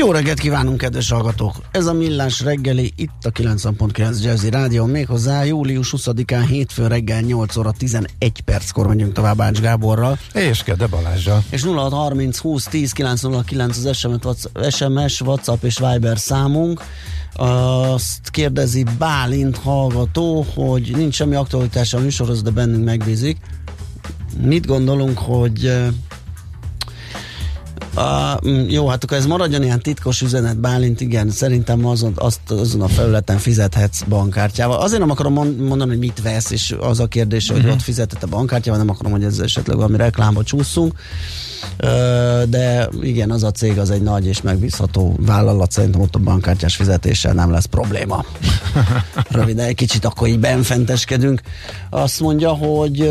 Jó reggelt kívánunk, kedves hallgatók! Ez a Millás reggeli, itt a 90.9 Jazzy Rádió, méghozzá július 20-án hétfő reggel 8 óra 11 perckor megyünk tovább Ács Gáborral. És Kede Balázsjal. És 0630 20 10 909 az SMS, WhatsApp és Viber számunk. Azt kérdezi Bálint hallgató, hogy nincs semmi aktualitása a műsorhoz, de bennünk megbízik. Mit gondolunk, hogy Uh, jó, hát akkor ez maradjon ilyen titkos üzenet, Bálint, igen, szerintem azon, azt, azon a felületen fizethetsz bankkártyával. Azért nem akarom mondani, hogy mit vesz, és az a kérdés, uh-huh. hogy mhm. ott fizetett a bankkártyával, nem akarom, hogy ez esetleg valami reklámba csúszunk. De igen, az a cég az egy nagy és megbízható vállalat, szerintem ott a bankkártyás fizetéssel nem lesz probléma. Röviden egy kicsit akkor így benfenteskedünk. Azt mondja, hogy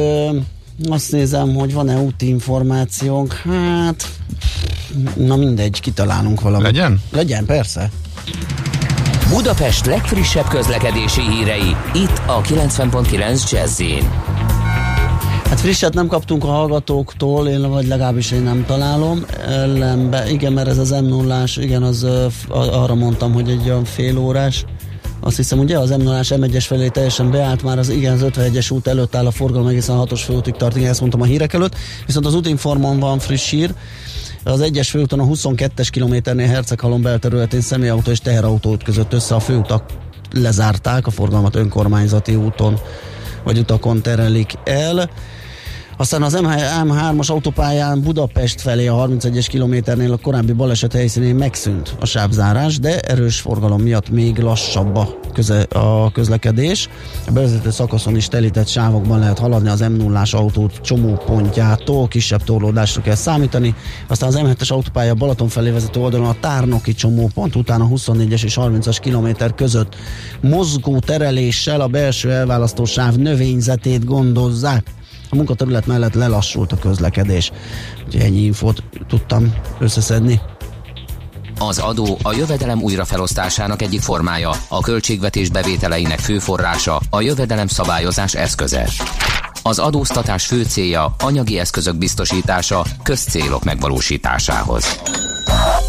azt nézem, hogy van-e úti információnk. Hát, na mindegy, kitalálunk valamit. Legyen? Legyen, persze. Budapest legfrissebb közlekedési hírei, itt a 90.9 jazz Hát frisset nem kaptunk a hallgatóktól, én vagy legalábbis én nem találom. Ellenbe, igen, mert ez az m 0 igen, az arra mondtam, hogy egy olyan fél órás azt hiszem, ugye az m 0 M1-es felé teljesen beállt, már az igen, az 51-es út előtt áll a forgalom egészen a 6-os főútig tart, igen, ezt mondtam a hírek előtt, viszont az útinformon van friss hír, az egyes főúton a 22-es kilométernél Herceghalom belterületén személyautó és teherautó között össze. A főutak lezárták, a forgalmat önkormányzati úton vagy utakon terelik el. Aztán az M3-as autópályán Budapest felé a 31-es kilométernél a korábbi baleset helyszínén megszűnt a sávzárás, de erős forgalom miatt még lassabb a, köze, a közlekedés. A bevezető szakaszon is telített sávokban lehet haladni az m 0 autót csomópontjától, kisebb torlódásra kell számítani. Aztán az M7-es autópálya Balaton felé vezető oldalon a Tárnoki csomópont, utána a 24-es és 30-as kilométer között mozgó tereléssel a belső elválasztó sáv növényzetét gondozzák a munkaterület mellett lelassult a közlekedés. Úgyhogy ennyi infót tudtam összeszedni. Az adó a jövedelem újrafelosztásának egyik formája, a költségvetés bevételeinek fő forrása, a jövedelem szabályozás eszköze. Az adóztatás fő célja anyagi eszközök biztosítása közcélok megvalósításához.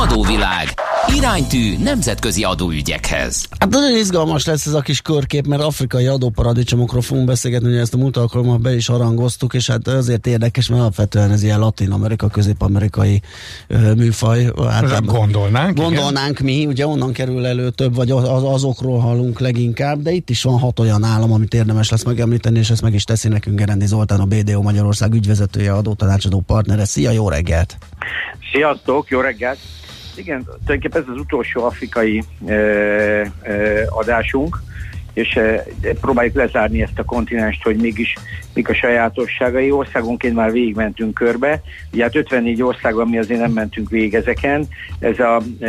Adóvilág. Iránytű nemzetközi adóügyekhez. Hát nagyon izgalmas lesz ez a kis körkép, mert afrikai adóparadicsomokról fogunk beszélgetni, hogy ezt a múlt alkalommal be is harangoztuk, és hát azért érdekes, mert alapvetően ez ilyen latin-amerika, közép-amerikai ö, műfaj. Hát, gondolnánk. Gondolnánk igen. mi, ugye onnan kerül elő több, vagy az, azokról hallunk leginkább, de itt is van hat olyan állam, amit érdemes lesz megemlíteni, és ezt meg is teszi nekünk Gerendi Zoltán, a BDO Magyarország ügyvezetője, adótanácsadó partnere. Szia, jó reggelt! Sziasztok, jó reggelt! Igen, tulajdonképpen ez az utolsó afrikai e, e, adásunk, és e, próbáljuk lezárni ezt a kontinenst, hogy mégis mik a sajátosságai. Országonként már végigmentünk körbe. Ugye hát 54 országban mi azért nem mentünk végig ezeken. Ez a e,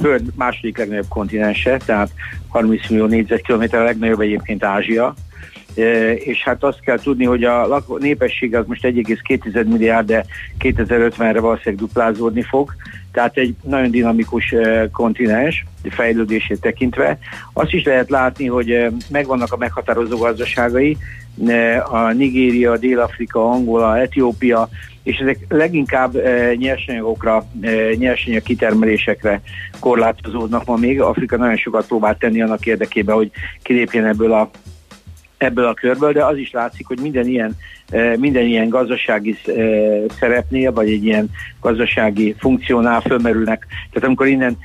föld második legnagyobb kontinense, tehát 30 millió négyzetkilométer, a legnagyobb egyébként Ázsia, és hát azt kell tudni, hogy a népesség az most 1,2 milliárd, de 2050-re valószínűleg duplázódni fog, tehát egy nagyon dinamikus kontinens fejlődését tekintve. Azt is lehet látni, hogy megvannak a meghatározó gazdaságai, a Nigéria, Dél-Afrika, Angola, Etiópia, és ezek leginkább nyersanyagokra, nyersanyag kitermelésekre korlátozódnak ma még. Afrika nagyon sokat próbál tenni annak érdekében, hogy kilépjen ebből a ebből a körből, de az is látszik, hogy minden ilyen minden ilyen gazdasági szerepnél, vagy egy ilyen gazdasági funkciónál fölmerülnek. Tehát amikor innen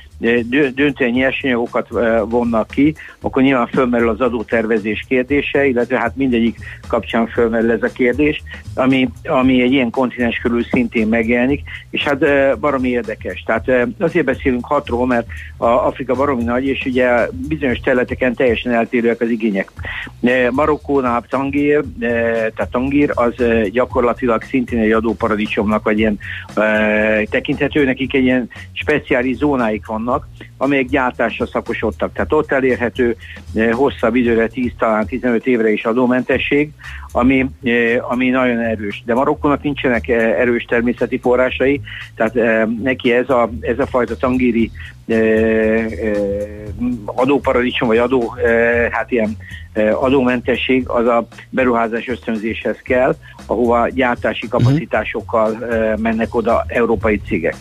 döntően nyersanyagokat vonnak ki, akkor nyilván fölmerül az adótervezés kérdése, illetve hát mindegyik kapcsán fölmerül ez a kérdés, ami, ami egy ilyen kontinens körül szintén megjelenik, és hát baromi érdekes. Tehát azért beszélünk hatról, mert a Afrika baromi nagy, és ugye bizonyos területeken teljesen eltérőek az igények. Marokkónál Tangír, tehát Tangír, az gyakorlatilag szintén egy adóparadicsomnak, vagy ilyen tekinthető, nekik egy ilyen speciális zónáik vannak, amelyek gyártásra szakosodtak. Tehát ott elérhető hosszabb időre, 10 talán 15 évre is adómentesség, ami, ami nagyon erős. De Marokkónak nincsenek erős természeti forrásai, tehát neki ez a, ez a fajta tangíri adóparadicsom, vagy adó, hát ilyen adómentesség az a beruházás ösztönzéshez kell, ahova gyártási mhm. kapacitásokkal mennek oda európai cégek.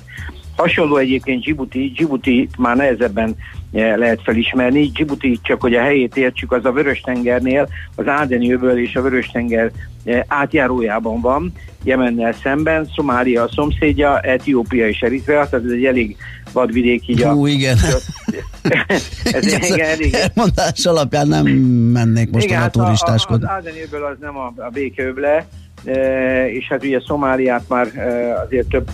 Hasonló egyébként Djibouti, Djibouti már nehezebben lehet felismerni. Djibouti, csak hogy a helyét értsük, az a Vörös-tengernél, az Ádeni öböl és a Vörös-tenger átjárójában van, Jemennel szemben, Szomália a szomszédja, Etiópia és Eritrea, tehát ez egy elég vadvidék így Hú, a... igen. ez igen, igen, elég... Elmondás alapján nem mennék most igen, a turistáskodni. Hát az Ádenyőből az nem a, a békeöble, e, és hát ugye Szomáliát már e, azért több,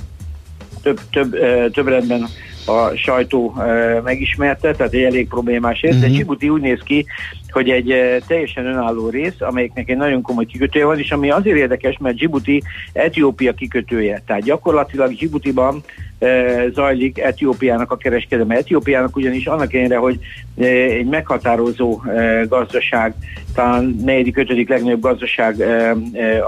több, több, e, több rendben a sajtó megismerte, tehát egy elég problémás rész, uh-huh. de mhm. Djibouti úgy néz ki, hogy egy teljesen önálló rész, amelyiknek egy nagyon komoly kikötője van, és ami azért érdekes, mert Djibouti Etiópia kikötője. Tehát gyakorlatilag Djiboutiban zajlik Etiópiának a kereskedelme. Etiópiának ugyanis annak ellenére, hogy egy meghatározó gazdaság, talán negyedik, ötödik legnagyobb gazdaság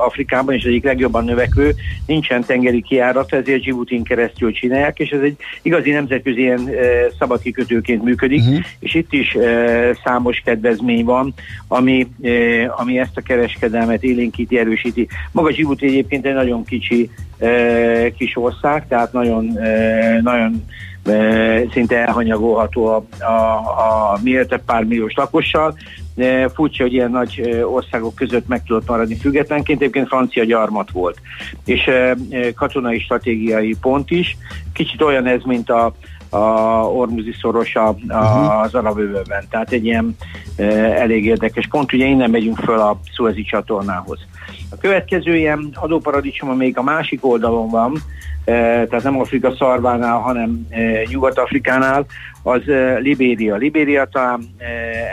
Afrikában, és egyik legjobban növekvő, nincsen tengeri kiárat, ezért Djiboutin keresztül csinálják, és ez egy igazi nemzetközi ilyen szabad kikötőként működik, uh-huh. és itt is számos kedvezmény van, ami, ami ezt a kereskedelmet élénkíti, erősíti. Maga Djibouti egyébként egy nagyon kicsi kis ország, tehát nagyon, nagyon szinte elhanyagolható a, a, a miért pár milliós lakossal. Furcsa, hogy ilyen nagy országok között meg tudott maradni függetlenként, egyébként francia gyarmat volt. És katonai stratégiai pont is. Kicsit olyan ez, mint a, a Ormuzi szoros a, a, uh-huh. az arab övőben. Tehát egy ilyen e, elég érdekes pont. Ugye innen megyünk föl a Suezi csatornához. A következő ilyen adóparadicsom, amelyik a másik oldalon van, tehát nem Afrika szarvánál, hanem Nyugat-Afrikánál, az Libéria. Libéria talán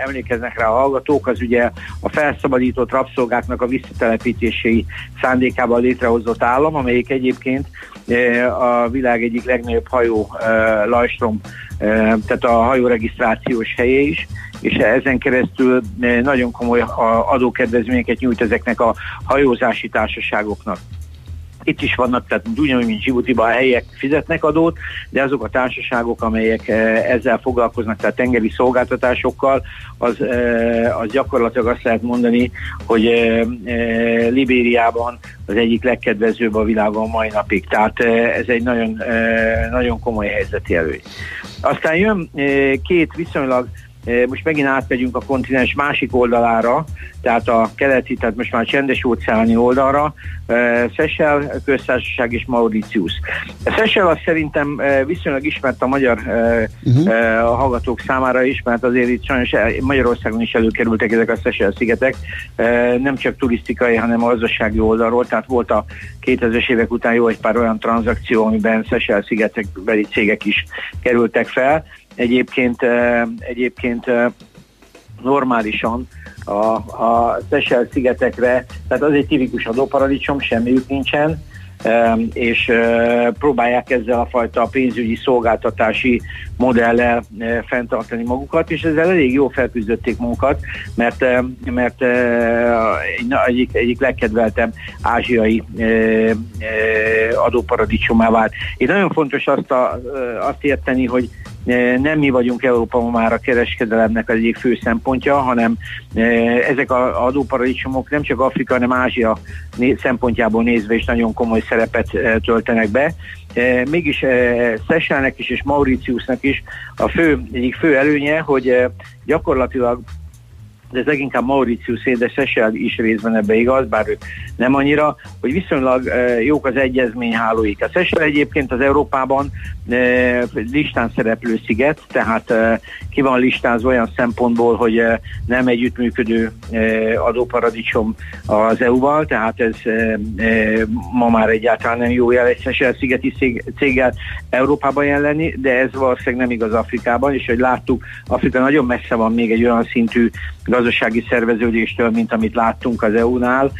emlékeznek rá a hallgatók, az ugye a felszabadított rabszolgáknak a visszatelepítési szándékával létrehozott állam, amelyik egyébként a világ egyik legnagyobb hajó lajstrom, tehát a hajó regisztrációs helye is, és ezen keresztül nagyon komoly adókedvezményeket nyújt ezeknek a hajózási társaságoknak itt is vannak, tehát ugyanúgy, mint Djibouti-ban a helyek fizetnek adót, de azok a társaságok, amelyek eh, ezzel foglalkoznak, tehát tengeri szolgáltatásokkal, az, eh, az gyakorlatilag azt lehet mondani, hogy eh, Libériában az egyik legkedvezőbb a világon mai napig. Tehát ez egy nagyon, nagyon komoly helyzeti előny. Aztán jön két viszonylag most megint átmegyünk a kontinens másik oldalára, tehát a keleti, tehát most már csendes óceáni oldalra, Szesel köztársaság és Mauritius. Szesel az szerintem viszonylag ismert a magyar uh-huh. a hallgatók számára is, mert azért itt sajnos Magyarországon is előkerültek ezek a Szesel szigetek, nem csak turisztikai, hanem a gazdasági oldalról, tehát volt a 2000-es évek után jó egy pár olyan tranzakció, amiben Szesel szigetekbeli cégek is kerültek fel, Egyébként, egyébként normálisan a, a Seychelles szigetekre, tehát az egy tipikus adóparadicsom, semmiük nincsen, és próbálják ezzel a fajta pénzügyi szolgáltatási modellel fenntartani magukat, és ezzel elég jó felküzdötték magukat, mert, mert egyik, egyik legkedveltebb ázsiai adóparadicsomá vált. Itt nagyon fontos azt, a, azt érteni, hogy nem mi vagyunk Európa már a kereskedelemnek az egyik fő szempontja, hanem ezek az adóparadicsomok nem csak Afrika, hanem Ázsia szempontjából nézve is nagyon komoly szerepet töltenek be. Mégis Seychellnek is és Mauritiusnak is a fő, egyik fő előnye, hogy gyakorlatilag de ez leginkább Mauritius de Seychelles is részben ebbe igaz, bár ők nem annyira, hogy viszonylag jók az egyezményhálóik. A Seychelles egyébként az Európában listán szereplő sziget, tehát ki van listázva olyan szempontból, hogy nem együttműködő adóparadicsom az EU-val, tehát ez ma már egyáltalán nem jó jel egy Seychelles szigeti céggel Európában jelenni, de ez valószínűleg nem igaz Afrikában, és hogy láttuk, Afrika nagyon messze van még egy olyan szintű gazdasági szerveződéstől, mint amit láttunk az EU-nál.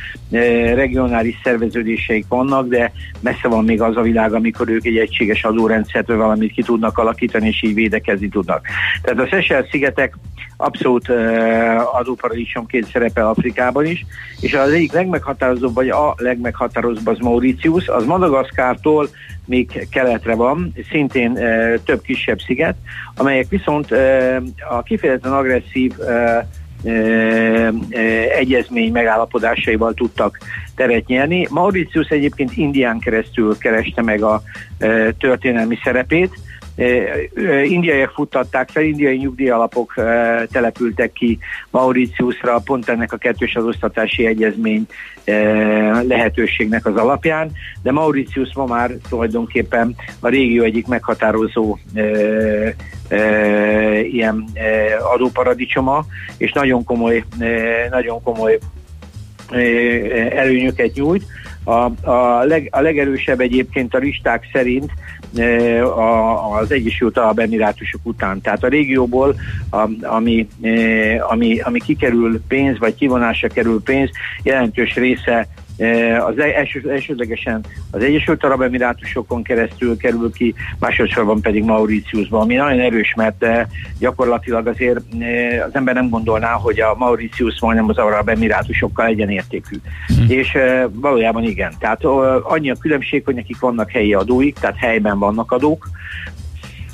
Regionális szerveződéseik vannak, de messze van még az a világ, amikor ők egy egységes adórendszert vagy valamit ki tudnak alakítani, és így védekezni tudnak. Tehát a Seychelles szigetek abszolút uh, adóparadicsomként szerepel Afrikában is, és az egyik legmeghatározóbb, vagy a legmeghatározóbb az Mauritius, az Madagaszkártól még keletre van, szintén uh, több kisebb sziget, amelyek viszont a kifejezetten agresszív egyezmény megállapodásaival tudtak teret nyerni. Mauritius egyébként Indián keresztül kereste meg a történelmi szerepét, indiaiak futtatták fel, indiai nyugdíjalapok települtek ki Mauritiusra pont ennek a kettős adóztatási egyezmény lehetőségnek az alapján, de Mauritius ma már tulajdonképpen a régió egyik meghatározó ilyen adóparadicsoma, és nagyon komoly, nagyon komoly előnyöket nyújt. A, a, leg, a legerősebb egyébként a listák szerint az Egyesült Arab Emirátusok után. Tehát a régióból, ami, e, ami, ami kikerül pénz, vagy kivonásra kerül pénz, jelentős része az e- első, elsődlegesen az Egyesült Arab Emirátusokon keresztül kerül ki, másodszorban pedig Mauritiusban, ami nagyon erős, mert eh, gyakorlatilag azért eh, az ember nem gondolná, hogy a Mauritius majdnem az Arab Emirátusokkal egyenértékű. Hm. És valójában igen. Tehát annyi a különbség, hogy nekik vannak helyi adóik, tehát helyben vannak adók,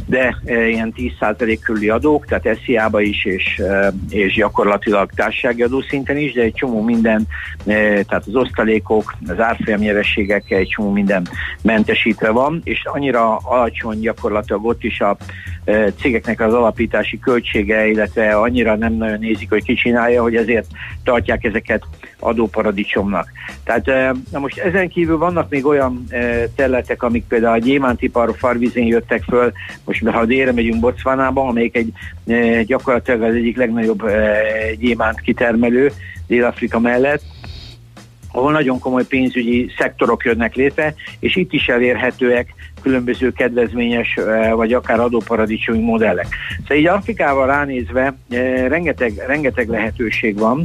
de e, ilyen 10% körüli adók, tehát SZIA-ba is, és, e, és gyakorlatilag társasági adószinten is, de egy csomó minden, e, tehát az osztalékok, az árfolyam nyerességek, egy csomó minden mentesítve van, és annyira alacsony gyakorlatilag ott is a cégeknek az alapítási költsége, illetve annyira nem nagyon nézik, hogy ki csinálja, hogy ezért tartják ezeket adóparadicsomnak. Tehát na most ezen kívül vannak még olyan területek, amik például a gyémántipar farvizén jöttek föl, most ha délre megyünk Botswanába, amelyik egy gyakorlatilag az egyik legnagyobb gyémánt kitermelő Dél-Afrika mellett, ahol nagyon komoly pénzügyi szektorok jönnek létre, és itt is elérhetőek különböző kedvezményes vagy akár adóparadicsomi modellek. Szóval így Afrikával ránézve rengeteg, rengeteg lehetőség van.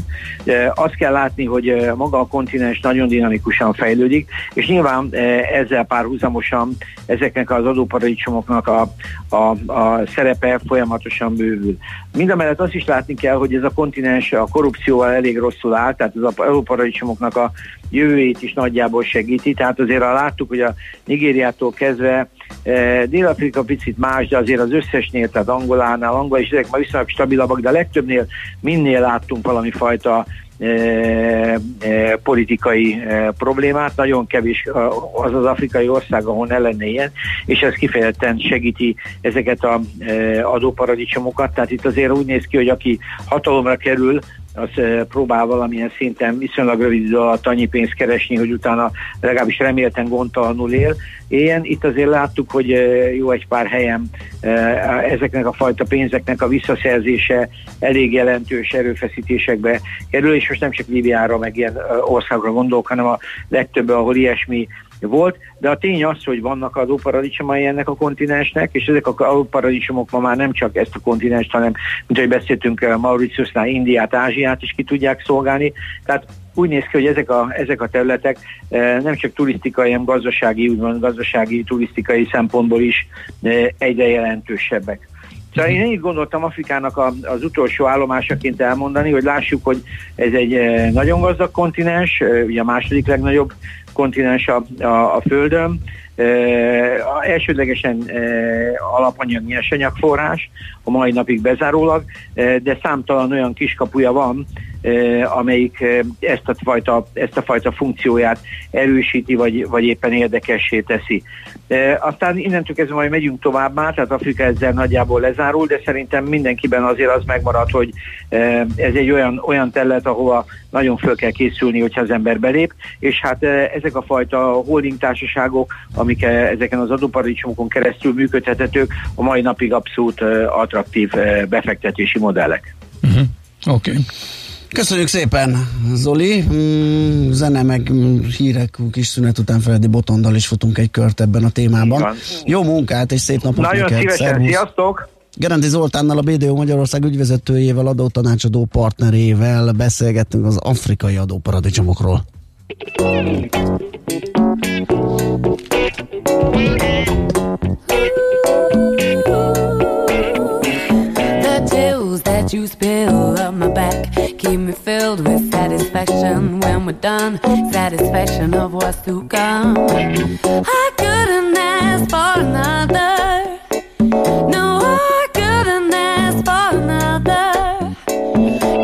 Azt kell látni, hogy maga a kontinens nagyon dinamikusan fejlődik, és nyilván ezzel párhuzamosan ezeknek az adóparadicsomoknak a, a, a szerepe folyamatosan bővül. Mindemellett azt is látni kell, hogy ez a kontinens a korrupcióval elég rosszul áll, tehát az adóparadicsomoknak a jövőjét is nagyjából segíti. Tehát azért láttuk, hogy a Nigériától kezdve e, Dél-Afrika picit más, de azért az összesnél, tehát Angolánál, Angola és ezek már viszonylag stabilabbak, de a legtöbbnél minél láttunk valami fajta e, e, politikai e, problémát, nagyon kevés az az afrikai ország, ahol ne lenne ilyen, és ez kifejezetten segíti ezeket a e, adóparadicsomokat, tehát itt azért úgy néz ki, hogy aki hatalomra kerül, az próbál valamilyen szinten viszonylag rövid idő alatt annyi pénzt keresni, hogy utána legalábbis remélten gondtalanul él. Ilyen itt azért láttuk, hogy jó egy pár helyen ezeknek a fajta pénzeknek a visszaszerzése elég jelentős erőfeszítésekbe kerül, és most nem csak Líbiára, meg ilyen országokra gondolok, hanem a legtöbb, ahol ilyesmi volt, de a tény az, hogy vannak adóparadicsomai ennek a kontinensnek, és ezek a adóparadicsomok ma már nem csak ezt a kontinenst, hanem, mint ahogy beszéltünk eh, Mauritiusnál, Indiát, Ázsiát is ki tudják szolgálni. Tehát úgy néz ki, hogy ezek a, ezek a területek eh, nem csak turisztikai, hanem gazdasági, úgymond gazdasági, turisztikai szempontból is eh, egyre jelentősebbek. Szóval én így gondoltam Afrikának a, az utolsó állomásaként elmondani, hogy lássuk, hogy ez egy nagyon gazdag kontinens, ugye a második legnagyobb kontinens a, a, a Földön. E, elsődlegesen e, alapanyag nyersanyagforrás, a mai napig bezárólag, e, de számtalan olyan kiskapuja van, amelyik ezt a fajta, ezt a fajta funkcióját erősíti, vagy, vagy éppen érdekessé teszi. Aztán innentől kezdve majd megyünk tovább már, tehát Afrika ezzel nagyjából lezárul, de szerintem mindenkiben azért az megmarad, hogy ez egy olyan, olyan terület, ahova nagyon föl kell készülni, hogyha az ember belép, és hát ezek a fajta holding társaságok, amik ezeken az adóparadicsomokon keresztül működhetetők, a mai napig abszolút attraktív befektetési modellek. Uh-huh. Oké. Okay. Köszönjük szépen, Zoli. Mm, zene meg hírek, kis szünet után Feledi Botondal is futunk egy kört ebben a témában. Jó munkát és szép napot Nagyon neked. szívesen, Szervusz. sziasztok! Gerendi Zoltánnal, a BDO Magyarország ügyvezetőjével, adótanácsadó partnerével beszélgettünk az afrikai adóparadicsomokról. that you spill up my back. Keep me filled with satisfaction when we're done. Satisfaction of what's to come. I couldn't ask for another. No, I couldn't ask for another.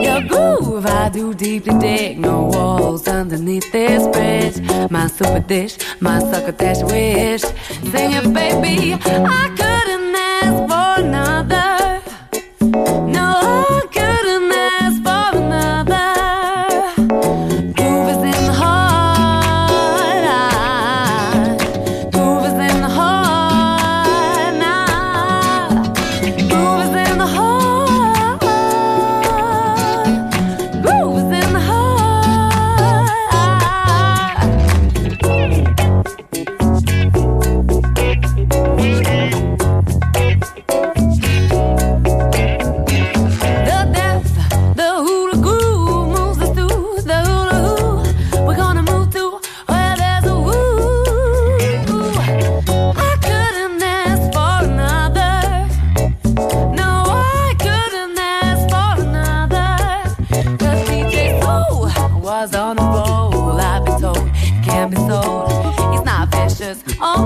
Your groove, I do deeply dig. No walls underneath this bridge. My super dish, my sucker dash wish. Sing it, baby. I couldn't ask for another.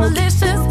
malicious.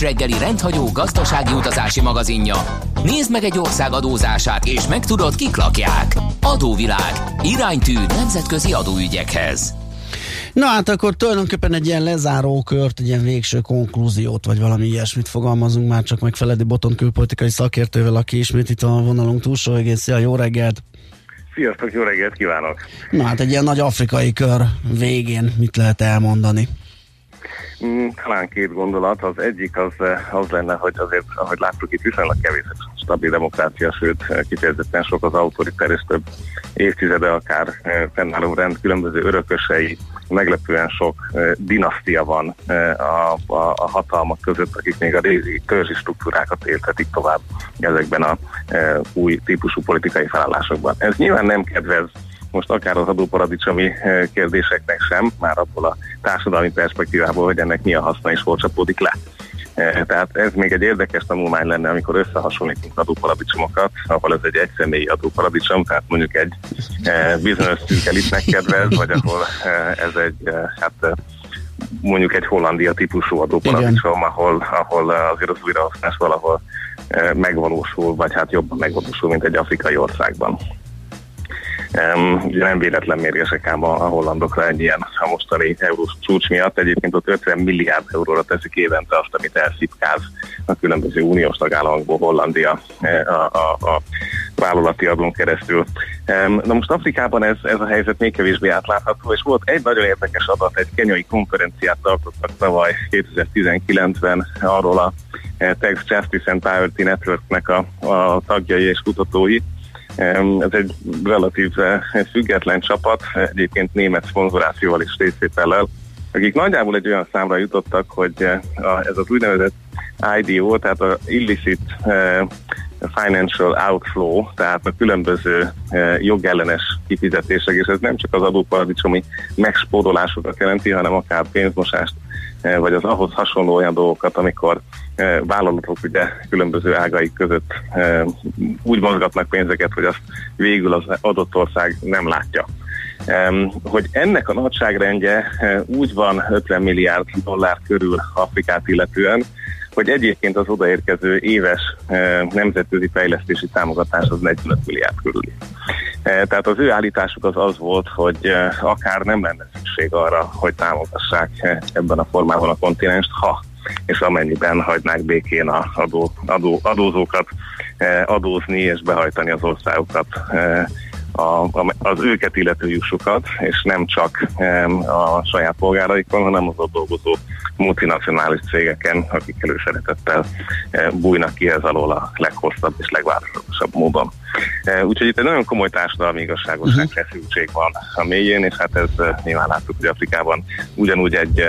Millás reggeli rendhagyó gazdasági utazási magazinja. Nézd meg egy ország adózását, és megtudod, kik lakják. Adóvilág. Iránytű nemzetközi adóügyekhez. Na hát akkor tulajdonképpen egy ilyen lezáró kört, egy ilyen végső konklúziót, vagy valami ilyesmit fogalmazunk már csak meg Feledi Boton külpolitikai szakértővel, aki ismét itt a vonalunk túlsó egész. Szia, jó reggelt! Sziasztok, jó reggelt kívánok! Na hát egy ilyen nagy afrikai kör végén mit lehet elmondani? Mm, talán két gondolat. Az egyik az, eh, az lenne, hogy azért, ahogy láttuk, itt viszonylag kevés stabil demokrácia, sőt eh, kifejezetten sok az autoritár és több évtizede akár eh, fennálló rend különböző örökösei, meglepően sok dinasztia van a, a, a hatalmak között, akik még a régi törzsi struktúrákat éltetik tovább ezekben a új típusú politikai felállásokban. Ez nyilván nem kedvez most akár az adóparadicsomi eh, kérdéseknek sem, már abból a társadalmi perspektívából, hogy ennek mi a haszna és hol csapódik le. Tehát ez még egy érdekes tanulmány lenne, amikor összehasonlítunk adóparadicsomokat, ahol ez egy egyszemélyi adóparadicsom, tehát mondjuk egy bizonyos szűk elitnek kedvez, vagy ahol ez egy, hát mondjuk egy Hollandia típusú adóparadicsom, ahol, ahol azért az újrahasználás valahol megvalósul, vagy hát jobban megvalósul, mint egy afrikai országban. Ugye nem véletlen mérgesek ám a, a hollandokra egy ilyen a mostani eurós csúcs miatt. Egyébként ott 50 milliárd euróra teszik évente azt, amit elszipkáz a különböző uniós tagállamokból Hollandia a, a, a vállalati adón keresztül. Na most Afrikában ez, ez a helyzet még kevésbé átlátható, és volt egy nagyon érdekes adat, egy kenyai konferenciát tartottak tavaly 2019-ben arról a e, Tax Justice and Poverty Networknek a, a tagjai és kutatói, ez egy relatív eh, független csapat, egyébként német szponzorációval és részvétellel, akik nagyjából egy olyan számra jutottak, hogy eh, ez az úgynevezett IDO, tehát a illicit eh, financial outflow, tehát a különböző jogellenes kifizetések, és ez nem csak az adóparadicsomi megspórolásokat jelenti, hanem akár pénzmosást, vagy az ahhoz hasonló olyan dolgokat, amikor vállalatok ugye különböző ágaik között úgy mozgatnak pénzeket, hogy azt végül az adott ország nem látja. Hogy ennek a nagyságrendje úgy van 50 milliárd dollár körül Afrikát illetően, hogy egyébként az odaérkező éves nemzetközi fejlesztési támogatás az 45 milliárd körüli. Tehát az ő állításuk az az volt, hogy akár nem lenne szükség arra, hogy támogassák ebben a formában a kontinenst, ha és amennyiben hagynák békén a adó, adó, adózókat adózni és behajtani az országokat a, a, az őket illető jussukat, és nem csak a saját polgáraikon, hanem az ott dolgozó multinacionális cégeken, akik előszeretettel bújnak ki ez alól a leghosszabb és legváltozatosabb módon. Úgyhogy itt egy nagyon komoly társadalmi igazságosság uh-huh. feszültség van a mélyén, és hát ez nyilván láttuk, hogy Afrikában ugyanúgy egy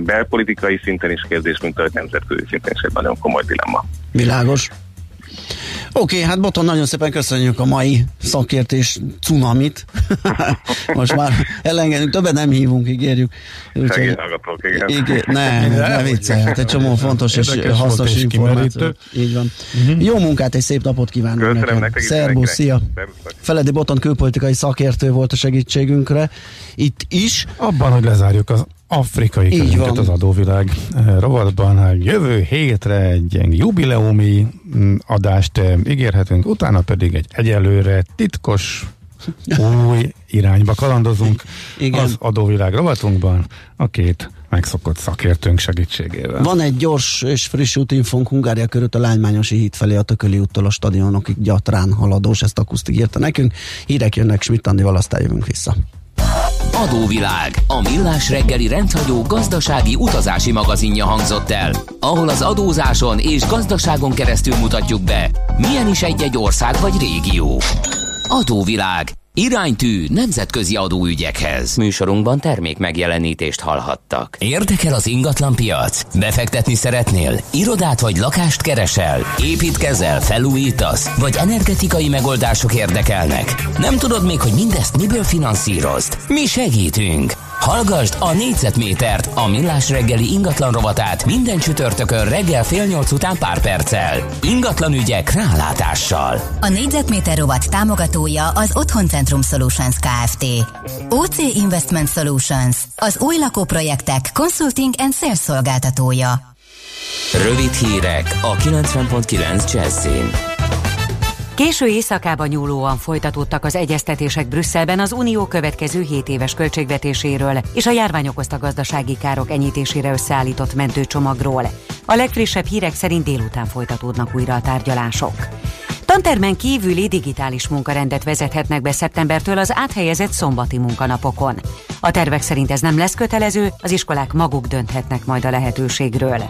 belpolitikai szinten is kérdés, mint a nemzetközi szinten is egy nagyon komoly dilemma. Világos. Oké, okay, hát Boton, nagyon szépen köszönjük a mai szakértés cunamit. Most már elengedünk, többet nem hívunk, ígérjük. Úgyhogy, igen. Igen, ne, ne, viccelj, hát egy csomó fontos és hasznos információ. Így van. Uh-huh. Jó munkát, egy szép napot kívánunk Köszönöm neked. Szerbusz, szia. Feledi Boton külpolitikai szakértő volt a segítségünkre. Itt is. Abban, hogy lezárjuk az afrikai közünket az adóvilág eh, rovatban. Jövő hétre egy ilyen jubileumi mm, adást eh, ígérhetünk, utána pedig egy egyelőre titkos új irányba kalandozunk Igen. az adóvilág rovatunkban a két megszokott szakértőnk segítségével. Van egy gyors és friss útinfónk Hungária körült a Lánymányosi híd felé a Tököli úttól a stadionokig gyatrán haladós, ezt akusztik írta nekünk. Hírek jönnek, Schmidt Andival, aztán jövünk vissza. Adóvilág, a millás reggeli rendhagyó gazdasági utazási magazinja hangzott el, ahol az adózáson és gazdaságon keresztül mutatjuk be, milyen is egy-egy ország vagy régió. Adóvilág, Iránytű nemzetközi adóügyekhez. Műsorunkban termék megjelenítést hallhattak. Érdekel az ingatlan piac? Befektetni szeretnél? Irodát vagy lakást keresel? Építkezel, felújítasz? Vagy energetikai megoldások érdekelnek? Nem tudod még, hogy mindezt miből finanszírozd? Mi segítünk! Hallgasd a négyzetmétert, a millás reggeli ingatlan rovatát minden csütörtökön reggel fél nyolc után pár perccel. Ingatlan ügyek rálátással. A négyzetméter rovat támogatója az Otthoncentrum Solutions Kft. OC Investment Solutions, az új lakóprojektek consulting and sales szolgáltatója. Rövid hírek a 90.9 Jazzin. Késő éjszakában nyúlóan folytatódtak az egyeztetések Brüsszelben az Unió következő 7 éves költségvetéséről és a járvány okozta gazdasági károk enyhítésére összeállított mentőcsomagról. A legfrissebb hírek szerint délután folytatódnak újra a tárgyalások. Tantermen kívüli digitális munkarendet vezethetnek be szeptembertől az áthelyezett szombati munkanapokon. A tervek szerint ez nem lesz kötelező, az iskolák maguk dönthetnek majd a lehetőségről.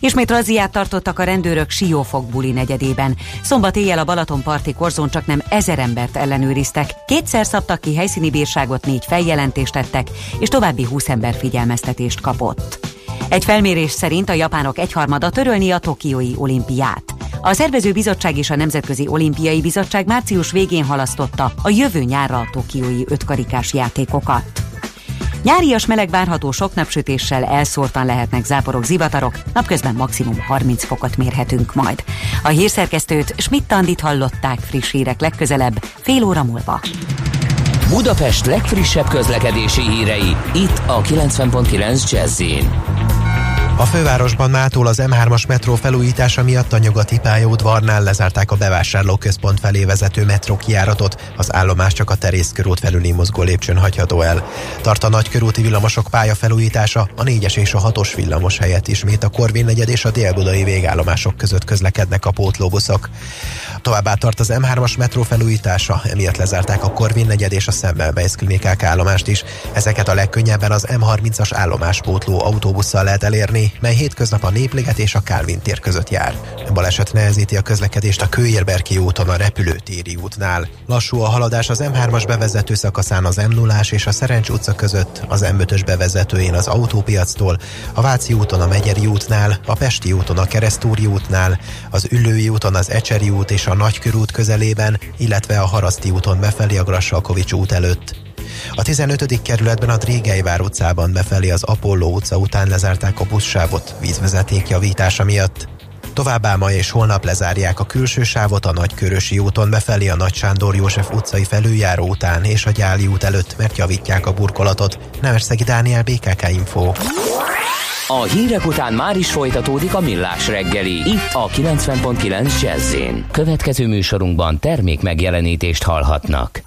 Ismét razziát tartottak a rendőrök Siófok buli negyedében. Szombat éjjel a Balatonparti korzón csak nem ezer embert ellenőriztek. Kétszer szabtak ki helyszíni bírságot, négy feljelentést tettek, és további 20 ember figyelmeztetést kapott. Egy felmérés szerint a japánok egyharmada törölni a Tokiói olimpiát. A szervező bizottság és a Nemzetközi Olimpiai Bizottság március végén halasztotta a jövő nyárra a Tokiói ötkarikás játékokat. Nyárias meleg várható sok napsütéssel elszórtan lehetnek záporok, zivatarok, napközben maximum 30 fokot mérhetünk majd. A hírszerkesztőt Schmidt-Tandit hallották friss hírek legközelebb, fél óra múlva. Budapest legfrissebb közlekedési hírei, itt a 90.9 jazz a fővárosban mától az M3-as metró felújítása miatt a nyugati pályaudvarnál lezárták a bevásárlóközpont felé vezető metró kiáratot, az állomás csak a Terész körút felüli mozgó lépcsőn hagyható el. Tart a nagykörúti villamosok pálya felújítása, a 4-es és a 6-os villamos helyett ismét a Korvin negyed és a délbudai végállomások között közlekednek a pótlóbuszok. Továbbá tart az M3-as metró felújítása, emiatt lezárták a Korvin negyed és a Semmelweis klinikák állomást is. Ezeket a legkönnyebben az M30-as állomáspótló autóbusszal lehet elérni, mely hétköznap a Népliget és a Kálvin tér között jár. A baleset nehezíti a közlekedést a Kőérberki úton a repülőtéri útnál. Lassú a haladás az M3-as bevezető szakaszán az m 0 és a Szerencs utca között, az M5-ös bevezetőjén az autópiactól, a Váci úton a Megyeri útnál, a Pesti úton a Keresztúri útnál, az Üllői úton az Ecseri út és a Nagykörút közelében, illetve a Haraszti úton befelé a Grassalkovics út előtt. A 15. kerületben a Drégelyvár utcában befelé az Apolló utca után lezárták a buszsávot vízvezeték javítása miatt. Továbbá ma és holnap lezárják a külső sávot a Nagykörösi úton befelé a Nagy Sándor József utcai felüljáró után és a Gyáli út előtt, mert javítják a burkolatot. Nemesszegi Dániel, BKK Info. A hírek után már is folytatódik a millás reggeli, itt a 90.9 jazz Következő műsorunkban termék megjelenítést hallhatnak.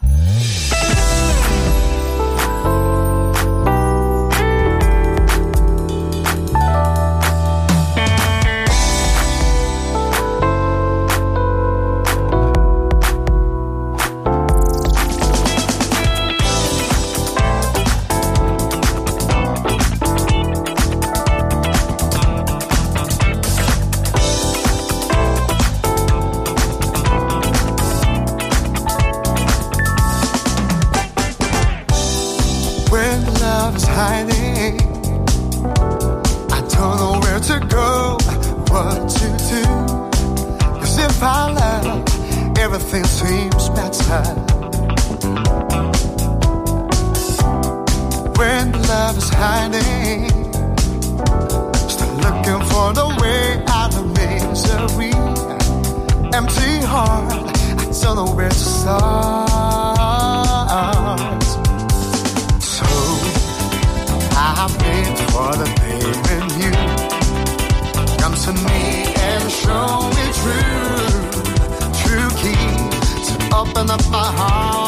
open up my heart.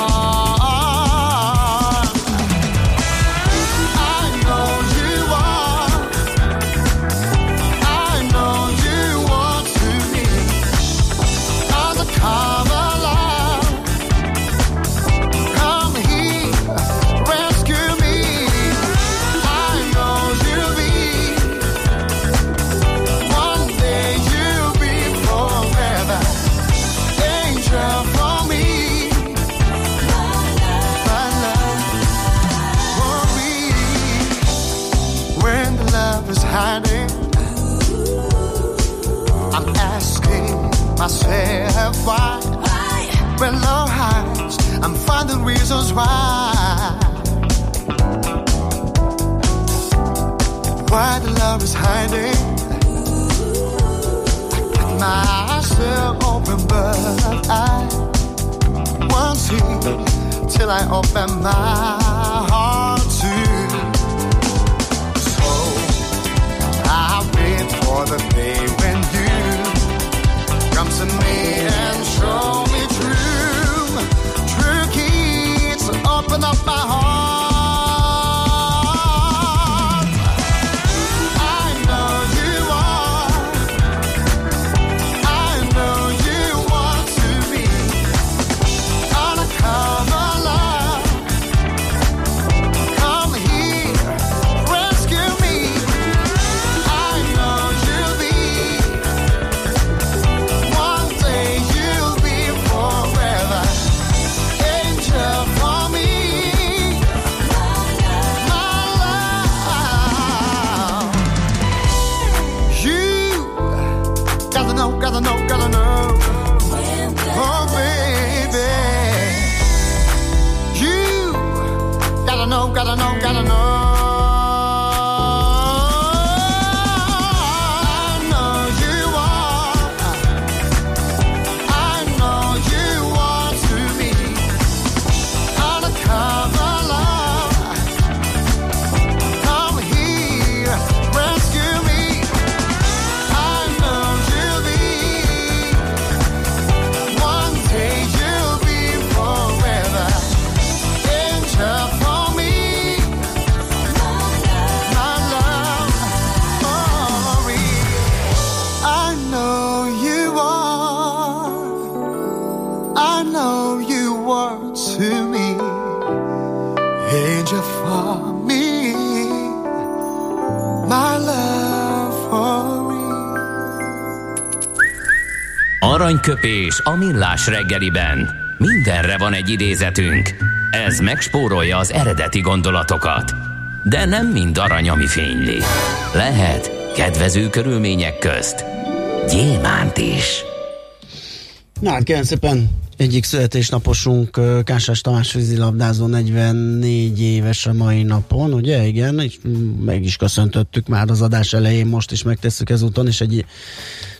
find the reasons why. Why the love is hiding. I myself open, but I won't see till I open my heart to. So I wait for the day. open up my heart. Aranyköpés a millás reggeliben. Mindenre van egy idézetünk. Ez megspórolja az eredeti gondolatokat. De nem mind arany, ami fényli. Lehet kedvező körülmények közt gyémánt is. Na, kérem szépen, egyik születésnaposunk Kásás Tamás vízilabdázó 44 éves a mai napon, ugye? Igen, meg is köszöntöttük már az adás elején, most is megtesszük ezúton, és egy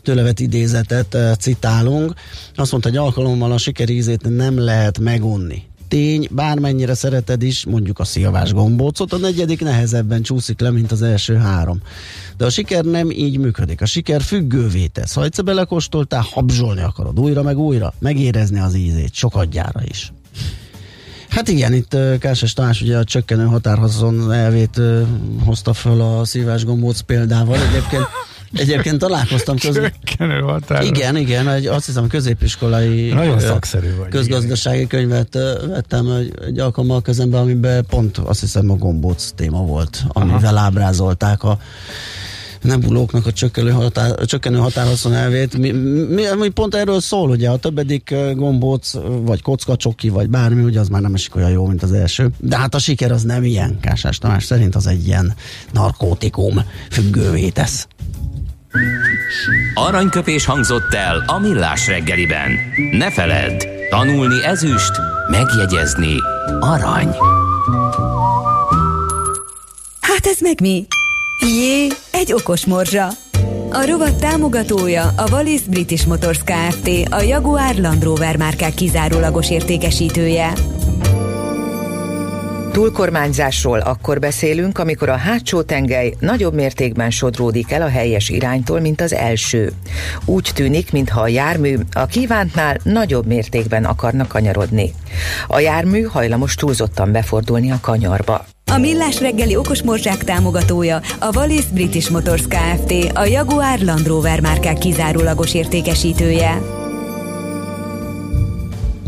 tőlevet idézetet citálunk. Azt mondta, hogy alkalommal a sikerízét nem lehet megunni tény, bármennyire szereted is, mondjuk a szilvás gombócot, a negyedik nehezebben csúszik le, mint az első három. De a siker nem így működik. A siker függővé tesz. Ha egyszer belekóstoltál, habzsolni akarod újra meg újra, megérezni az ízét, sokadjára is. Hát igen, itt Kásás Tamás ugye a csökkenő határhaszon elvét uh, hozta föl a szívás gombóc példával. Egyébként Egyébként találkoztam közben. Igen, igen, egy, azt hiszem középiskolai Nagyon szakszerű vagy, közgazdasági igen. könyvet vettem egy, egy alkalommal kezembe, amiben pont azt hiszem a gombóc téma volt, amivel Aha. ábrázolták a nebulóknak a csökkenő, határ, csökkenő határhaszon elvét. Mi, mi, mi, pont erről szól, ugye a többedik gombóc, vagy kocka, csoki, vagy bármi, ugye az már nem esik olyan jó, mint az első. De hát a siker az nem ilyen, Kásás Tamás szerint az egy ilyen narkótikum függővé tesz. Aranyköpés hangzott el a millás reggeliben. Ne feledd, tanulni ezüst, megjegyezni arany. Hát ez meg mi? Jé, egy okos morzsa. A rovat támogatója a Wallis British Motors Kft. A Jaguar Land Rover márkák kizárólagos értékesítője. Túlkormányzásról akkor beszélünk, amikor a hátsó tengely nagyobb mértékben sodródik el a helyes iránytól, mint az első. Úgy tűnik, mintha a jármű a kívántnál nagyobb mértékben akarna kanyarodni. A jármű hajlamos túlzottan befordulni a kanyarba. A Millás reggeli okos morzsák támogatója a Wallis British Motors Kft. A Jaguar Land Rover márkák kizárólagos értékesítője.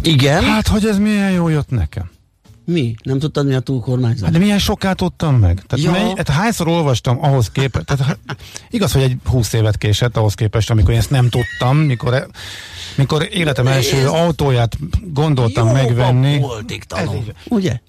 Igen? Hát, hogy ez milyen jó jött nekem. Mi? Nem tudtad, mi a túlkormányzás? Hát de milyen sokat tudtam meg? Tehát ja. mely, hát hányszor olvastam ahhoz képest, tehát hát, igaz, hogy egy húsz évet késett ahhoz képest, amikor én ezt nem tudtam, mikor, e, mikor életem első ez... autóját gondoltam Jóban megvenni. Voltig tanul, ugye?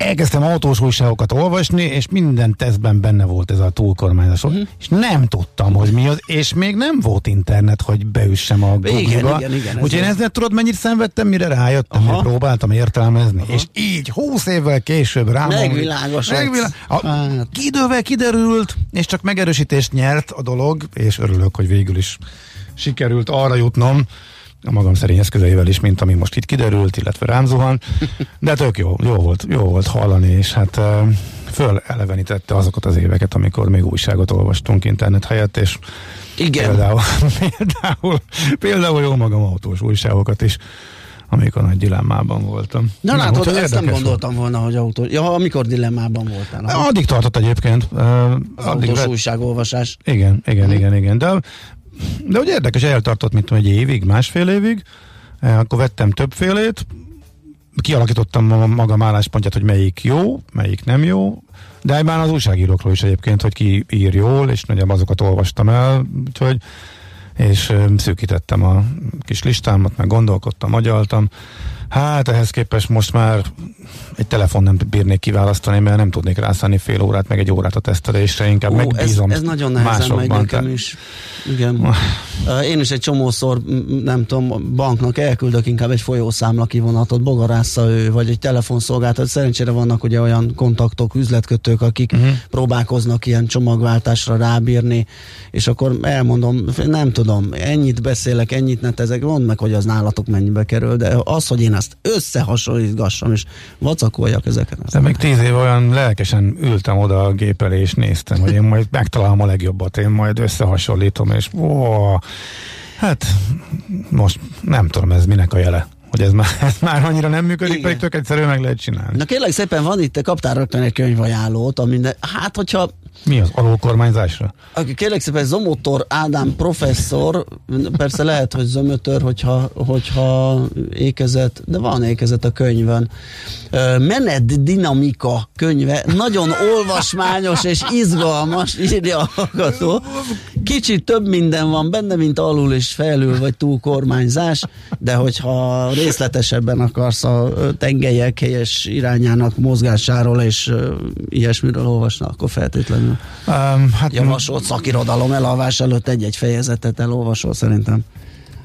Elkezdtem autós újságokat olvasni, és minden tesztben benne volt ez a túlkormányzás. Uh-huh. És nem tudtam, hogy mi az, és még nem volt internet, hogy beüssem a Google-ba. Úgyhogy én ezzel tudod, mennyit szenvedtem, mire rájöttem, hogy próbáltam értelmezni. Aha. És így, húsz évvel később rám. Megvilágos. Megvilá... Hát. Idővel kiderült, és csak megerősítést nyert a dolog, és örülök, hogy végül is sikerült arra jutnom, a magam szerény eszközeivel is, mint ami most itt kiderült, illetve rám zuhan, de tök jó, jó volt, jó volt hallani, és hát föl elevenítette azokat az éveket, amikor még újságot olvastunk internet helyett, és Igen. Például, például, például jó magam autós újságokat is amikor nagy dilemmában voltam. Na, Na látod, ezt nem gondoltam volna, hogy autó... Ja, amikor dilemmában voltál. Aha. Addig tartott egyébként. Uh, az addig autós vett... újságolvasás. Igen, igen, hmm. igen, igen. De de hogy érdekes, eltartott, mint egy évig, másfél évig, eh, akkor vettem többfélét, kialakítottam a magam álláspontját, hogy melyik jó, melyik nem jó, de már az újságírókról is egyébként, hogy ki ír jól, és nagyjából azokat olvastam el, úgyhogy és eh, szűkítettem a kis listámat, meg gondolkodtam, agyaltam. Hát ehhez képest most már egy telefon nem bírnék kiválasztani, mert nem tudnék rászállni fél órát, meg egy órát a tesztelésre, inkább Ó, megbízom ez, ez nagyon nehezen megy nekem is. Igen. Én is egy csomószor, nem tudom, banknak elküldök inkább egy folyószámla kivonatot, bogarásza ő, vagy egy telefonszolgáltat. Szerencsére vannak ugye olyan kontaktok, üzletkötők, akik uh-huh. próbálkoznak ilyen csomagváltásra rábírni, és akkor elmondom, nem tudom, ennyit beszélek, ennyit netezek, mondd meg, hogy az nálatok mennyibe kerül, de az, hogy én ezt összehasonlítgassam, és vacakoljak ezeken. De még tíz év olyan lelkesen ültem oda a gép elé, és néztem, hogy én majd megtalálom a legjobbat, én majd összehasonlítom, és ó, hát most nem tudom ez minek a jele hogy ez már, ez már annyira nem működik, Igen. pedig tök egyszerűen meg lehet csinálni. Na kérlek szépen van itt, te kaptál rögtön egy könyvajánlót, ami hát hogyha mi az alulkormányzásra? Kérlek szépen Zomotor Ádám professzor, persze lehet, hogy zömötör, hogyha, hogyha ékezet, de van ékezet a könyvön. Menet dinamika könyve, nagyon olvasmányos és izgalmas, írja a hallgató. kicsit több minden van benne, mint alul és felül vagy túl kormányzás, de hogyha részletesebben akarsz a tengelyek helyes irányának mozgásáról és ilyesmiről olvasna, akkor feltétlenül um, hát javasolt szakirodalom elalvás előtt egy-egy fejezetet elolvasol szerintem.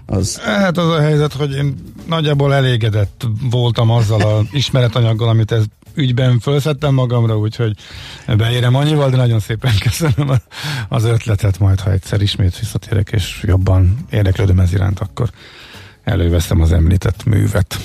Az... Hát az a helyzet, hogy én nagyjából elégedett voltam azzal a ismeretanyaggal, amit ez ügyben felszettem magamra, úgyhogy beérem annyival, de nagyon szépen köszönöm az ötletet, majd ha egyszer ismét visszatérek, és jobban érdeklődöm ez iránt, akkor előveszem az említett művet.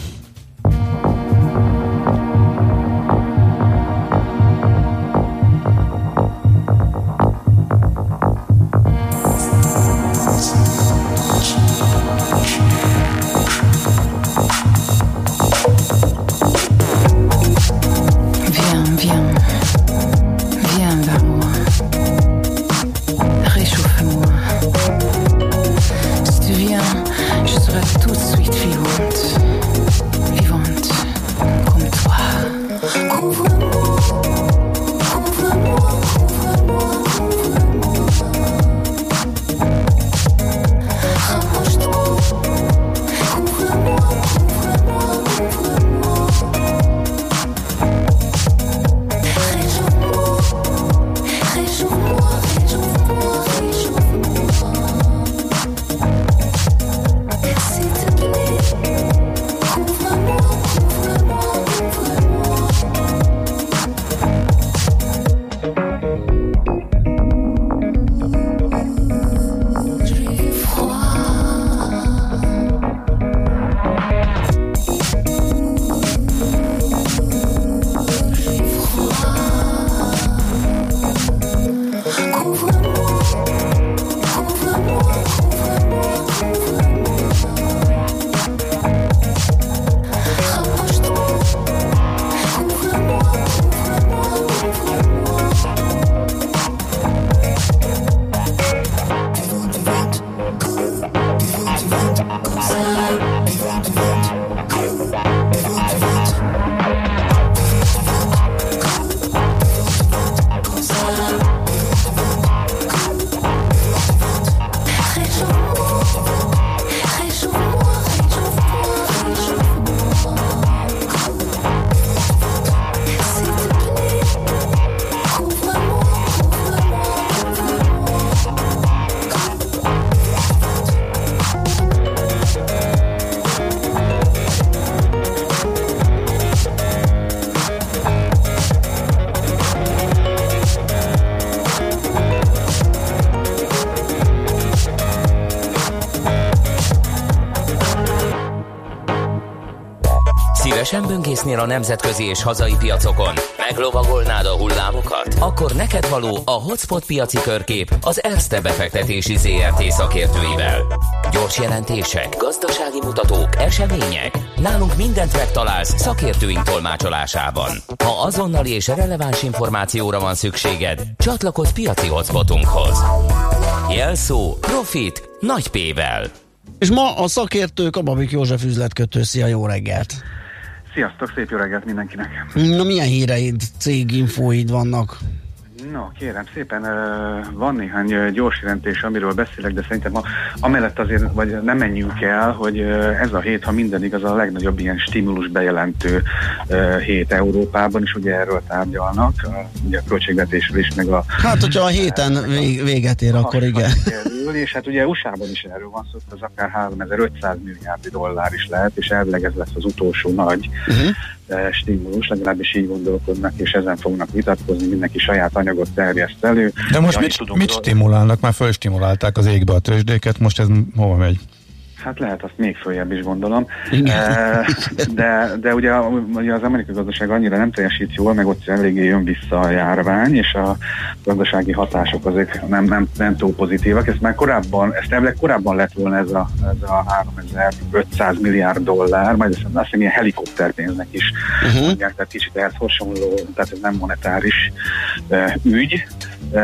Böngésznél a nemzetközi és hazai piacokon? Meglovagolnád a hullámokat? Akkor neked való a Hotspot piaci körkép az Erste befektetési ZRT szakértőivel. Gyors jelentések, gazdasági mutatók, események. Nálunk mindent megtalálsz szakértőink tolmácsolásában. Ha azonnali és releváns információra van szükséged, csatlakozz piaci hotspotunkhoz. Jelszó Profit nagy P-vel. És ma a szakértők a Babik József üzletkötő. Szia, jó reggelt! Sziasztok, szép jó reggelt mindenkinek! Na milyen híreid, céginfóid vannak? No, kérem szépen, van néhány gyors jelentés, amiről beszélek, de szerintem a, amellett azért vagy nem menjünk el, hogy ez a hét, ha minden igaz, a legnagyobb ilyen stimulus bejelentő hét Európában, és ugye erről tárgyalnak, ugye a költségvetésről is, meg a... Hát, hogyha a héten véget ér, akkor igen. Kerül, és hát ugye USA-ban is erről van szó, az akár 3500 milliárd dollár is lehet, és elvileg ez lesz az utolsó nagy uh-huh stimulus, legalábbis így gondolkodnak, és ezen fognak vitatkozni, mindenki saját anyagot terjeszt elő. De most mit, mit stimulálnak? Már fölstimulálták az égbe a tőzsdéket, most ez hova megy? Hát lehet azt még följebb is gondolom. Eh, de, de ugye, ugye az amerikai gazdaság annyira nem teljesít jól, meg ott eléggé jön vissza a járvány, és a gazdasági hatások azok nem, nem, nem túl pozitívak. Ezt már korábban, ezt elvileg korábban lett volna ez a, ez a 3500 milliárd dollár, majd azt, hiszem ilyen helikopterpénznek is uh-huh. mondják, tehát kicsit ehhez hasonló, tehát ez nem monetáris uh, ügy,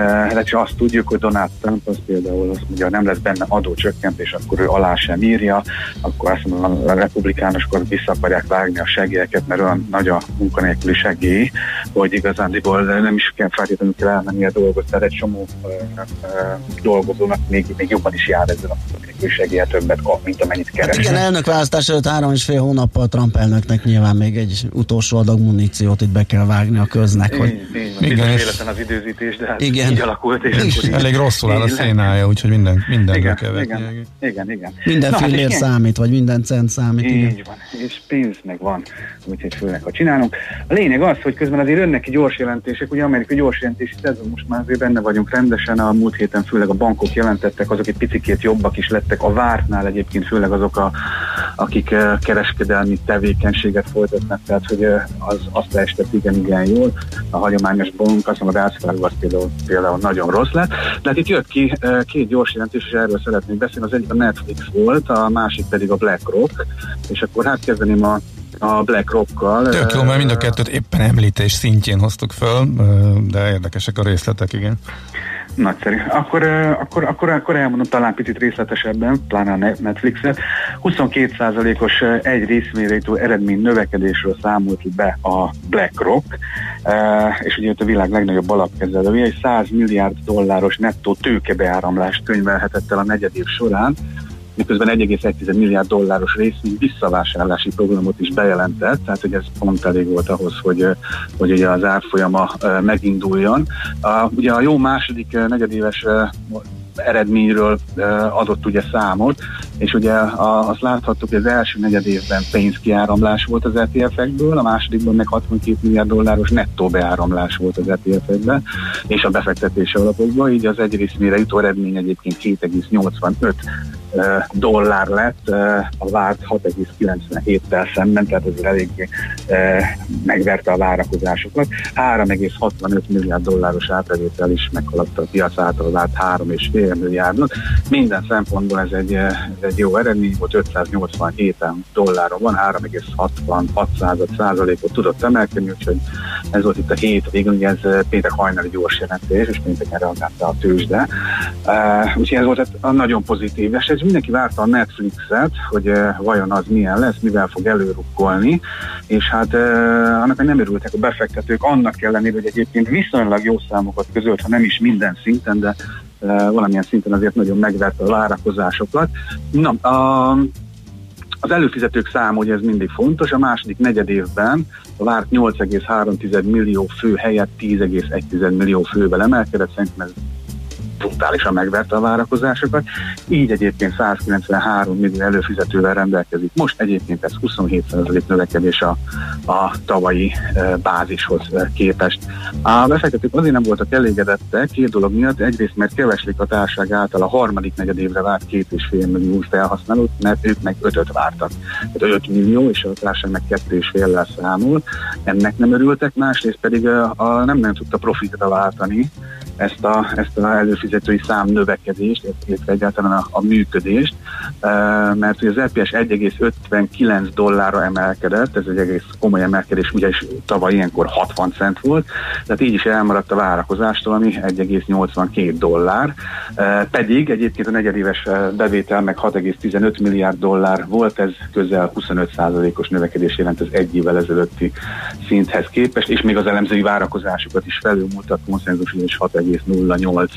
Hát azt tudjuk, hogy Donald Trump az például az ugye nem lesz benne adócsökkentés, akkor ő alá sem írja, akkor azt mondom, a republikánusok vissza akarják vágni a segélyeket, mert olyan nagy a munkanélküli segély, hogy igazándiból nem is kell feltétlenül kell elmenni a dolgot, tehát egy csomó uh, uh, dolgozónak még, még jobban is jár ezzel a munkanélküli segélye többet kap, mint amennyit keres. Hát igen, elnök választás előtt három és fél hónappal Trump elnöknek nyilván még egy utolsó adag muníciót itt be kell vágni a köznek. Hogy... Így, így, igen, véletlen az időzítés, de hát igen. így alakult. És akkor így, Elég rosszul áll a szénája, úgyhogy minden, minden igen, kell igen, igen, igen. Minden Na, fillér hát számít, vagy minden cent számít. Így igen. van, és pénz meg van, úgyhogy főleg, ha csinálunk. A lényeg az, hogy közben azért önnek ki gyors jelentések, ugye amerikai gyors jelentési szezon most már azért benne vagyunk rendesen, a múlt héten főleg a bankok jelentettek, azok egy picikét jobbak is lettek, a vártnál egyébként főleg azok, a, akik eh, kereskedelmi tevékenységet folytatnak, tehát hogy eh, az, azt leestek igen, igen jól. A hagyományos bank, azt mondom, a Rászfárgó az például, például nagyon rossz lett. De hát itt jött ki két gyors jelentés, és erről szeretnék beszélni. Az egyik a Netflix volt, a másik pedig a BlackRock, és akkor hát kezdeném a a BlackRock-kal. Tök jó, mert mind a kettőt éppen említés szintjén hoztuk föl, de érdekesek a részletek, igen. Nagyszerű. Akkor, akkor, akkor, akkor elmondom talán picit részletesebben, pláne a Netflixet. 22%-os egy részméretű eredmény növekedésről számolt be a BlackRock, és ugye a világ legnagyobb alapkezelője, egy 100 milliárd dolláros nettó tőkebeáramlást könyvelhetett el a negyed év során, miközben 1,1 milliárd dolláros részvény visszavásárlási programot is bejelentett, tehát hogy ez pont elég volt ahhoz, hogy, hogy ugye az árfolyama meginduljon. A, ugye a jó második negyedéves eredményről adott ugye számot, és ugye azt láthattuk, hogy az első negyed évben pénzkiáramlás volt az ETF-ekből, a másodikban meg 62 milliárd dolláros nettó beáramlás volt az ETF-ekben, és a befektetési alapokban, így az egy részmére jutó eredmény egyébként 7,85 dollár lett a várt 6,97-tel szemben, tehát ez elég megverte a várakozásokat. 3,65 milliárd dolláros átvevétel is meghaladta a piac által várt 3,5 milliárdot. Minden szempontból ez egy, ez egy jó eredmény volt, 587 dolláron van, 3,66 százalékot tudott emelkedni, úgyhogy ez volt itt a hét végül, ez péntek hajnali gyors jelentés, és pénteken reagálta a tőzsde. Uh, úgyhogy ez volt a nagyon pozitív, és ez mindenki várta a Netflixet, hogy uh, vajon az milyen lesz, mivel fog előrukkolni, és hát uh, annak nem örültek a befektetők, annak ellenére, hogy egyébként viszonylag jó számokat közölt, ha nem is minden szinten, de uh, valamilyen szinten azért nagyon megverte a várakozásokat. Na, a, az előfizetők száma, hogy ez mindig fontos, a második negyed évben várt 8,3 millió fő helyett 10,1 millió fővel emelkedett, szerintem ez brutálisan megverte a várakozásokat, így egyébként 193 millió előfizetővel rendelkezik. Most egyébként ez 27% növekedés a, a tavalyi e, bázishoz e, képest. A befektetők azért nem voltak elégedettek két dolog miatt, egyrészt mert keveslik a társág által a harmadik negyedévre várt két és fél millió felhasználót, mert ők meg ötöt vártak. Tehát 5 millió, és a társág meg kettő és féllel számol. Ennek nem örültek, másrészt pedig a, a nem nem tudta profitra váltani ezt a, ezt a előfizetői szám növekedést, illetve egyáltalán a, a működést, mert ugye az EPS 1,59 dollárra emelkedett, ez egy egész komoly emelkedés, ugyanis tavaly ilyenkor 60 cent volt, tehát így is elmaradt a várakozástól, ami 1,82 dollár, pedig egyébként a negyedéves bevétel meg 6,15 milliárd dollár volt, ez közel 25%-os növekedés jelent az egy évvel ezelőtti szinthez képest, és még az elemzői várakozásokat is felülmúlt a konszenzus és 6,08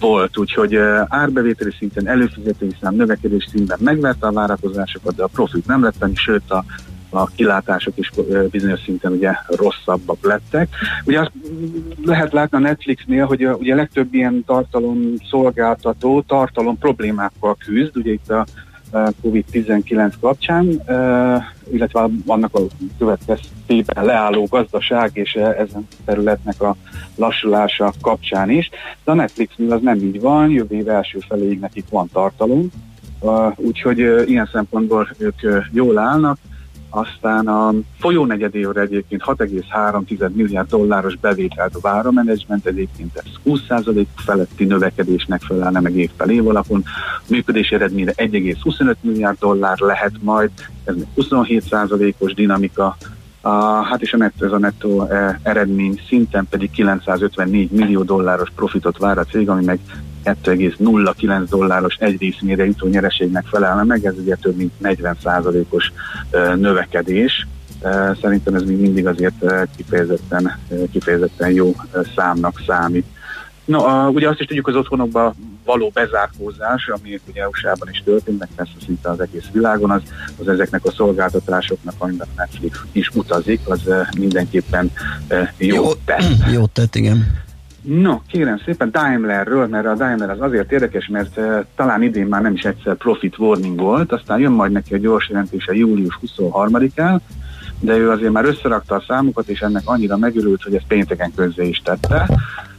volt, úgyhogy árbevételi szinten, előfizetői szám növekedés szinten megverte a várakozásokat, de a profit nem lett annyi, sőt a a kilátások is bizonyos szinten ugye rosszabbak lettek. Ugye azt lehet látni a Netflixnél, hogy a, ugye legtöbb ilyen tartalom szolgáltató tartalom problémákkal küzd, ugye itt a COVID-19 kapcsán, illetve annak a következtében leálló gazdaság és ezen területnek a lassulása kapcsán is. De a Netflixnél az nem így van, jövő év első feléig nekik van tartalom, úgyhogy ilyen szempontból ők jól állnak. Aztán a folyó negyedévre egyébként 6,3 milliárd dolláros bevételt a menedzsment, egyébként ez 20% feletti növekedésnek felelne meg év fel év alapon. A működés eredménye 1,25 milliárd dollár lehet majd, ez még 27%-os dinamika, A, hát és a nettó, ez a nettó e, eredmény szinten pedig 954 millió dolláros profitot vár a cég, ami meg 2,09 dolláros egy részmére jutó nyereségnek felelne meg, ez ugye több mint 40%-os e, növekedés. Szerintem ez még mindig azért kifejezetten, kifejezetten jó számnak számít. No, a, ugye azt is tudjuk, az otthonokban való bezárkózás, ami ugye USA-ban is történt, meg persze szinte az egész világon, az, az ezeknek a szolgáltatásoknak, amiben Netflix is utazik, az mindenképpen jó, jó tett. Jó tett, igen. No, kérem szépen Daimlerről, mert a Daimler az azért érdekes, mert uh, talán idén már nem is egyszer profit warning volt, aztán jön majd neki a gyors jelentése július 23-án, de ő azért már összerakta a számokat, és ennek annyira megörült, hogy ezt pénteken közzé is tette.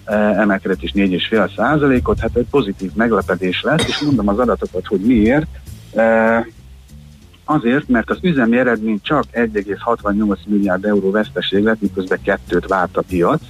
Eh, emelkedett is 4,5 százalékot, hát egy pozitív meglepedés lesz, és mondom az adatokat, hogy miért. Eh, azért, mert az üzemi eredmény csak 1,68 milliárd euró veszteség lett, miközben kettőt várt a piac.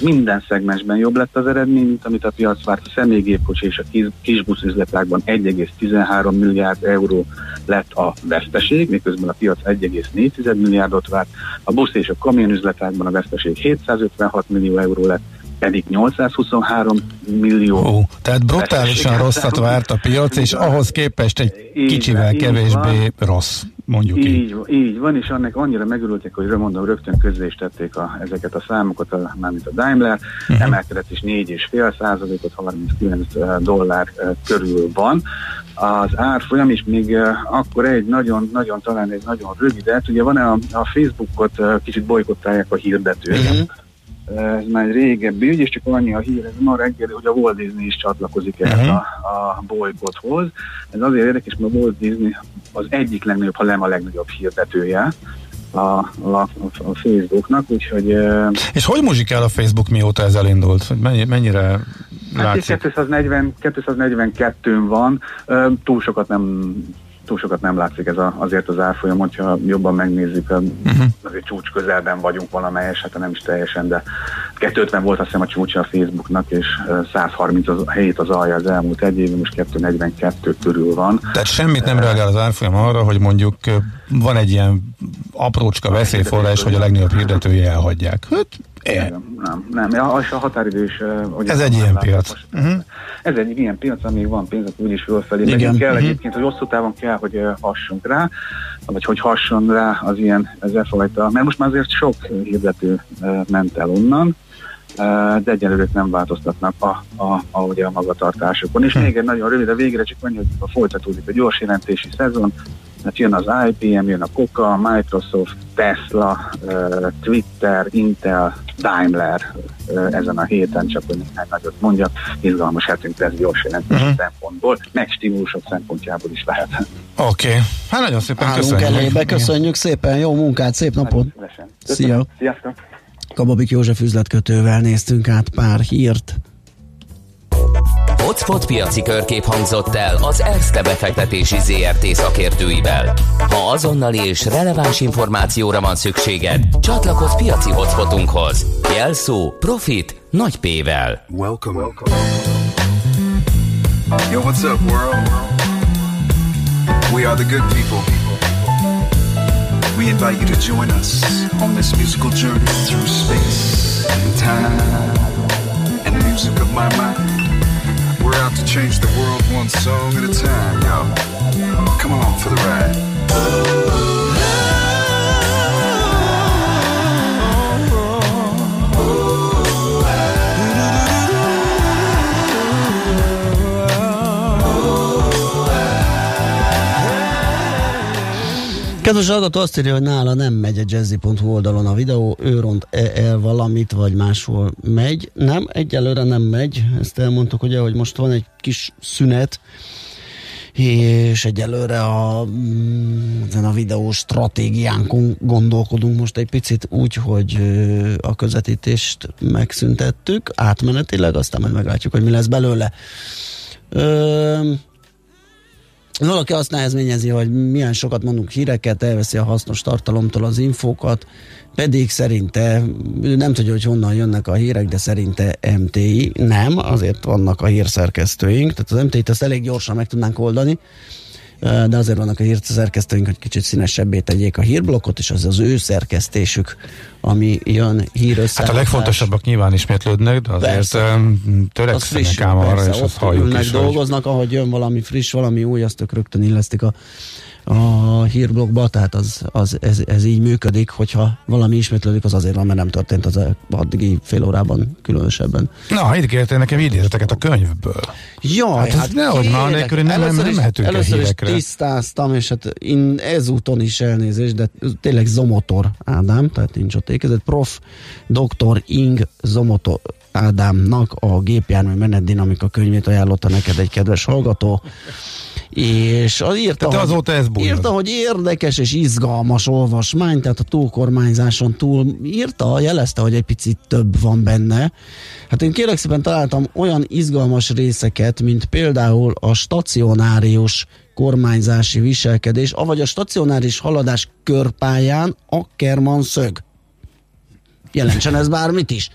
Minden szegmensben jobb lett az eredmény, mint amit a piac várt. A személygépkocsi és a kisbusz üzletágban 1,13 milliárd euró lett a veszteség, miközben a piac 1,4 milliárdot várt. A busz és a kamion üzletákban a veszteség 756 millió euró lett, pedig 823 millió. Ó, tehát brutálisan rosszat várt a piac, és ahhoz képest egy kicsivel kevésbé rossz, mondjuk így. Így, így van, és annak annyira megörültek, hogy mondom, rögtön közzé is tették a, ezeket a számokat, a, mármint a Daimler, uh-huh. emelkedett is 4,5 százalékot, 39 dollár körül van. Az árfolyam is még akkor egy nagyon, nagyon, talán egy nagyon rövidet, ugye van a, a Facebookot kicsit bolykottálják a hirdetők, uh-huh ez már egy régebbi ügy, és csak annyi a hír, ez ma reggel, hogy a Walt Disney is csatlakozik ehhez uh-huh. a, a bolykothoz. Ez azért érdekes, mert a Walt Disney az egyik legnagyobb, ha nem a legnagyobb hirdetője a, a, a Facebooknak, úgyhogy... És hogy muzsikál a Facebook mióta ez elindult? Mennyi, mennyire Hát 240, 242 van, túl sokat nem túl sokat nem látszik ez a, azért az árfolyam, hogyha jobban megnézzük, uh-huh. azért csúcs közelben vagyunk valamelyes, hát nem is teljesen, de 250 volt azt hiszem a csúcsa a Facebooknak, és 130 az, helyét az alja az elmúlt egy évben, most 242 körül van. Tehát semmit nem reagál az árfolyam arra, hogy mondjuk van egy ilyen aprócska veszélyforrás, hogy a legnagyobb hirdetője elhagyják. Hát, nem, nem, nem. Ja, és a határidő is... Hogy ez egy ilyen piac. Uh-huh. Ez egy ilyen piac, amíg van pénz, akkor úgyis fölfelé. Igen. kell uh-huh. egyébként, hogy hosszú távon kell, hogy hassunk rá, vagy hogy hasson rá az ilyen, ez a fajta, mert most már azért sok hirdető ment el onnan, de egyelőre nem változtatnak a, a, a, ugye a magatartásokon. És hm. még egy nagyon rövid, a végre csak annyi, hogy folytatódik a gyors jelentési szezon, Hát jön az IBM, jön a Coca, Microsoft, Tesla, Twitter, Intel, Daimler ezen a héten, csak hogy néhány nagyot mondjak, izgalmas hetünk lesz gyors jelentés uh-huh. szempontból, meg stílusok szempontjából is lehet. Oké, okay. hát nagyon szépen Állunk köszönjük. elébe, köszönjük szépen, jó munkát, szép napot! Szia! Sziasztok! Kababik József üzletkötővel néztünk át pár hírt. Hotspot piaci körkép hangzott el az ERSZTE befektetési ZRT szakértőivel. Ha azonnali és releváns információra van szükséged, csatlakozz piaci hotspotunkhoz. Jelszó Profit nagy P-vel. Welcome. Welcome. Yo, what's up world? We are the good people. We invite you to join us on this musical journey through space and time and the music of my mind. We're out to change the world one song at a time, y'all. Come on for the ride. Kedves hallgató azt írja, hogy nála nem megy a jazzy.hu oldalon a videó, ő ront -e el valamit, vagy máshol megy. Nem, egyelőre nem megy. Ezt elmondtuk ugye, hogy most van egy kis szünet, és egyelőre a, mm, ezen a videó stratégiánkon gondolkodunk most egy picit úgy, hogy a közvetítést megszüntettük átmenetileg, aztán majd meglátjuk, hogy mi lesz belőle. Ö, valaki azt nehezményezi, hogy milyen sokat mondunk híreket, elveszi a hasznos tartalomtól az infókat, pedig szerinte, nem tudja, hogy honnan jönnek a hírek, de szerinte MTI. Nem, azért vannak a hírszerkesztőink, tehát az MTI-t azt elég gyorsan meg tudnánk oldani, de azért vannak a hírszerkesztőink, hogy kicsit színesebbé tegyék a hírblokkot, és az az ő szerkesztésük, ami jön hír Hát a legfontosabbak nyilván ismétlődnek, de azért persze. törekszenek ám arra, és azt halljuk is. dolgoznak, hogy... ahogy jön valami friss, valami új, azt ők rögtön illesztik a a hírblogba, tehát az, az, ez, ez így működik, hogyha valami ismétlődik, az azért van, mert nem történt az addigi fél órában különösebben. Na, itt kértél nekem idézeteket a könyvből. Jaj, hát, hát nehogy már nélkül nem, nem, nem mehetünk Először is tisztáztam, és hát én ezúton is elnézést, de tényleg Zomotor Ádám, tehát nincs ott ékezett, prof. dr. Ing Zomotor Ádámnak a gépjármű menetdinamika könyvét ajánlotta neked egy kedves hallgató és az írta, tehát azóta ez bújod. írta, hogy érdekes és izgalmas olvasmány, tehát a túlkormányzáson túl írta, jelezte, hogy egy picit több van benne. Hát én kérlek szépen találtam olyan izgalmas részeket, mint például a stacionárius kormányzási viselkedés, avagy a stacionáris haladás körpályán Ackerman szög jelentsen ez bármit is.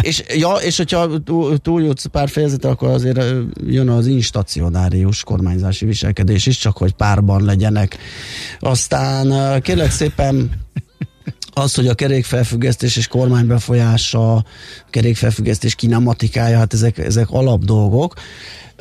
és, ja, és hogyha túljutsz pár fejezete, akkor azért jön az instacionárius kormányzási viselkedés is, csak hogy párban legyenek. Aztán kérlek szépen az, hogy a kerékfelfüggesztés és kormánybefolyása, kerékfelfüggesztés kinematikája, hát ezek, ezek alapdolgok.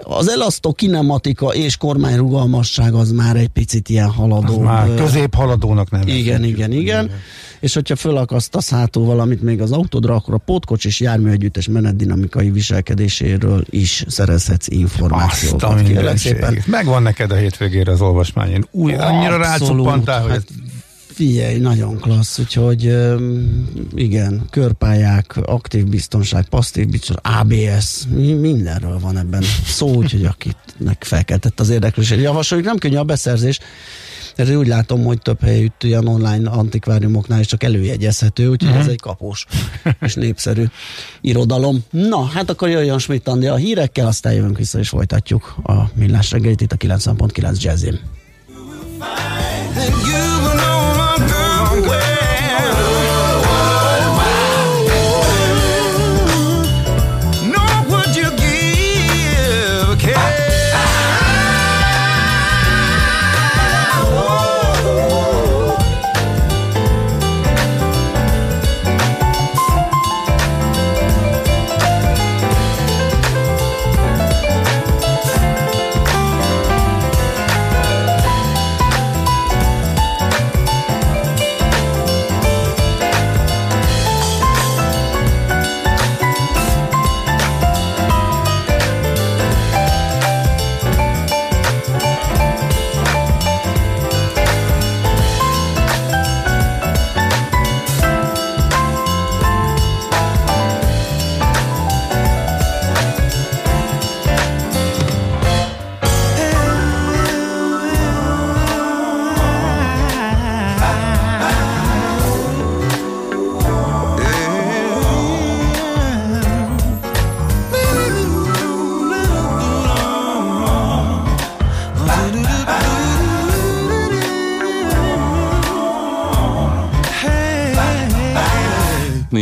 Az elasztó kinematika és kormányrugalmasság az már egy picit ilyen haladó. Az már középhaladónak nem. Igen, igen, igen, igen. És hogyha fölakasztasz hátul valamit még az autódra, akkor a pótkocs és járműegyüttes menetdinamikai viselkedéséről is szerezhetsz információkat. Azt a Megvan neked a hétvégére az olvasmány. Én új, annyira rácuppantál, hogy hát, Figyelj, nagyon klassz, úgyhogy igen, körpályák, aktív biztonság, passzív biztonság, ABS, mindenről van ebben szó, úgyhogy akitnek felkeltett az érdeklődés. Javasoljuk, nem könnyű a beszerzés, ez úgy látom, hogy több helyütt ilyen online antikváriumoknál is csak előjegyezhető, úgyhogy uh-huh. ez egy kapós és népszerű irodalom. Na, hát akkor jöjjön Schmidt Andi a hírekkel, aztán jövünk vissza és folytatjuk a millás reggelit itt a 90.9 Jazzin.